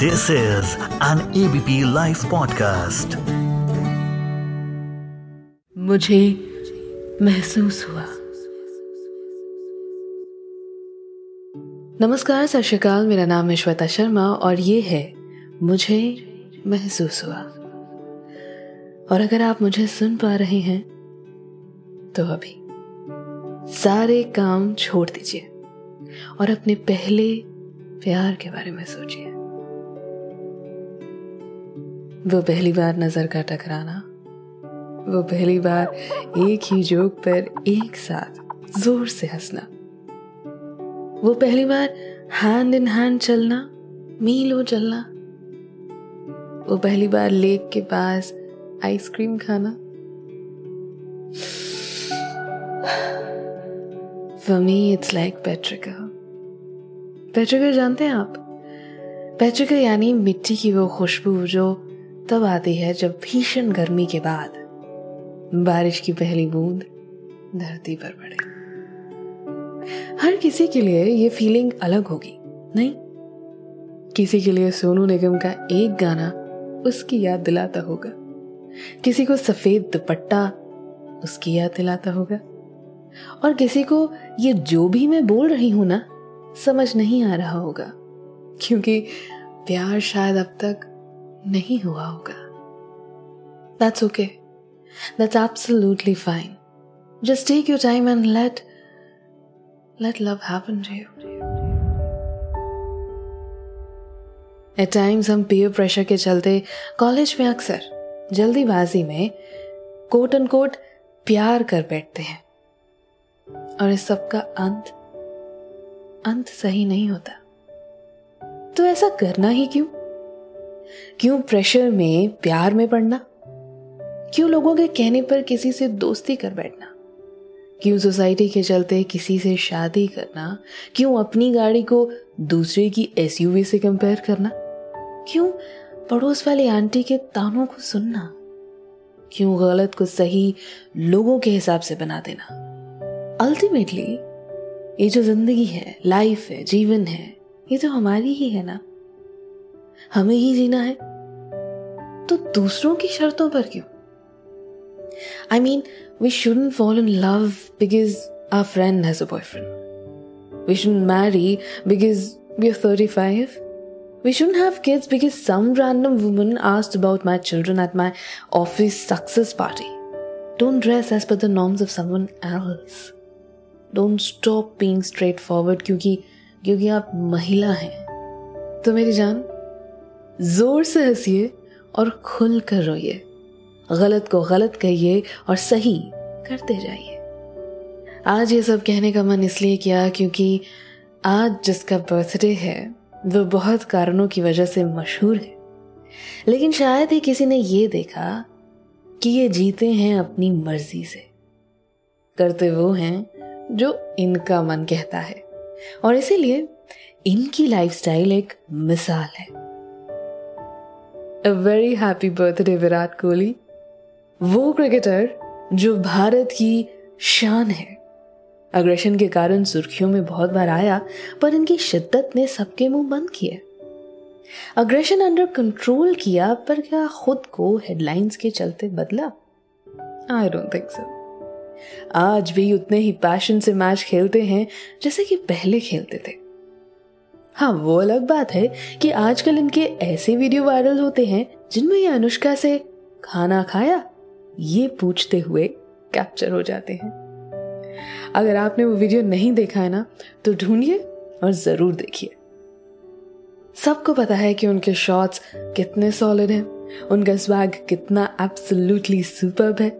This is an ABP Life podcast. मुझे महसूस हुआ। नमस्कार, सत श्रीकाल मेरा नाम है श्वेता शर्मा और ये है मुझे महसूस हुआ। और अगर आप मुझे सुन पा रहे हैं तो अभी सारे काम छोड़ दीजिए और अपने पहले प्यार के बारे में सोचिए। वो पहली बार नज़र का टकराना। वो पहली बार एक ही जोक पर एक साथ ज़ोर से हंसना। वो पहली बार हैंड इन हैंड चलना मीलों चलना। वो पहली बार लेक के पास आइसक्रीम खाना। For me, it's like petrichor. पेट्रिकर जानते हैं आप? पेट्रिकर यानी मिट्टी की वो खुशबू जो तब आती है जब भीषण गर्मी के बाद बारिश की पहली बूंद धरती पर पड़े। हर किसी के लिए ये फीलिंग अलग होगी, नहीं? किसी के लिए सोनू निगम का एक गाना उसकी याद दिलाता होगा। किसी को सफ़ेद दुपट्टा उसकी याद दिलाता होगा। और किसी को ये जो भी मैं बोल रही हूँ ना, समझ नहीं आ रहा होगा, क्योंकि प्यार शायद अब तक नहीं हुआ होगा। That's okay that's absolutely fine just take your time and let let love happen to you at times हम पीयर प्रेशर के चलते कॉलेज में अक्सर जल्दीबाजी में कोट एंड कोट प्यार कर बैठते हैं। और इस सब का अंत अंत सही नहीं होता। तो ऐसा करना ही क्यों? क्यों प्रेशर में, प्यार में पड़ना क्यों लोगों के कहने पर किसी से दोस्ती कर बैठना? क्यों सोसाइटी के चलते किसी से शादी करना? क्यों अपनी गाड़ी को दूसरे की एसयूवी से कंपेयर करना? क्यों पड़ोस वाली आंटी के तानों को सुनना? क्यों गलत को सही लोगों के हिसाब से बना देना? अल्टीमेटली ये जो ज़िंदगी है लाइफ है, जीवन है, ये तो हमारी ही है ना? हमें ही जीना है। तो दूसरों की शर्तों पर क्यों? I mean we should fall in love because our friend has a boyfriend we should marry because we are thirty five we should have kids because some random woman asked about my children at my office success party don't dress as per the norms of someone else don't stop being straightforward क्योंकि क्योंकि आप महिला हैं। तो मेरी जान ज़ोर से हंसिए और खुल कर रोइए। गलत को गलत कहिए और सही करते जाइए। आज ये सब कहने का मन इसलिए किया क्योंकि आज जिसका बर्थडे है, वो बहुत कारणों की वजह से मशहूर है। लेकिन शायद ही किसी ने ये देखा कि ये जीते हैं अपनी मर्ज़ी से। करते वो हैं जो इनका मन कहता है। और इसीलिए इनकी लाइफस्टाइल एक मिसाल है। A very happy birthday Virat Kohli वो क्रिकेटर जो भारत की शान है। अग्रेशन के कारण सुर्खियों में बहुत बार आया, पर इनकी शिद्दत ने सबके मुँह बंद किए। अग्रेशन अंडर कंट्रोल किया, पर क्या खुद को हेडलाइंस के चलते बदला? आई डोंट थिंक सो आज भी उतने ही पैशन से मैच खेलते हैं, जैसे कि पहले खेलते थे। हाँ वो अलग बात है कि आजकल इनके ऐसे वीडियो वायरल होते हैं जिनमें ये अनुष्का से खाना खाया, ये पूछते हुए कैप्चर हो जाते हैं। अगर आपने वो वीडियो नहीं देखा है ना तो ढूंढिए और ज़रूर देखिए। सबको पता है कि उनके शॉट्स कितने सॉलिड हैं, उनका स्वैग कितना एब्सोल्युटली सुपर्ब है।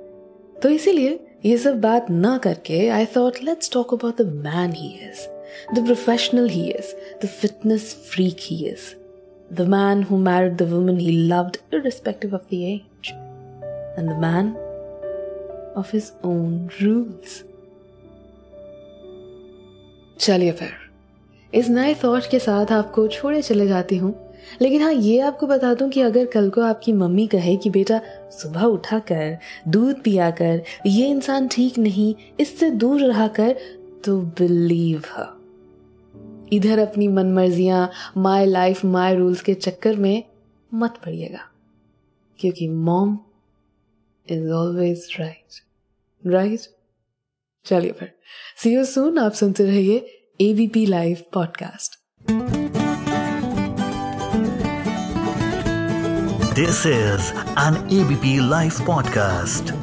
तो इसीलिए ये सब बात ना करके I thought let's talk about the man he is the professional he is the fitness freak he is the man who married the woman he loved irrespective of the age, and the man of his own rules. चलिए फिर, इस नए thought के साथ आपको छोड़े चले जाती हूँ, लेकिन हाँ ये आपको बता दूँ कि अगर कल को आपकी मम्मी कहे कि बेटा, सुबह उठा कर दूध पिया कर ये इंसान ठीक नहीं, इससे दूर रहा कर तो बिलीव हर इधर अपनी मनमर्जियाँ माय लाइफ माय रूल्स के चक्कर में मत पड़िएगा, क्योंकि mom is always right right चलिए फिर। सी यू सून आप सुनते रहिए ABP live podcast this is an ABP live podcast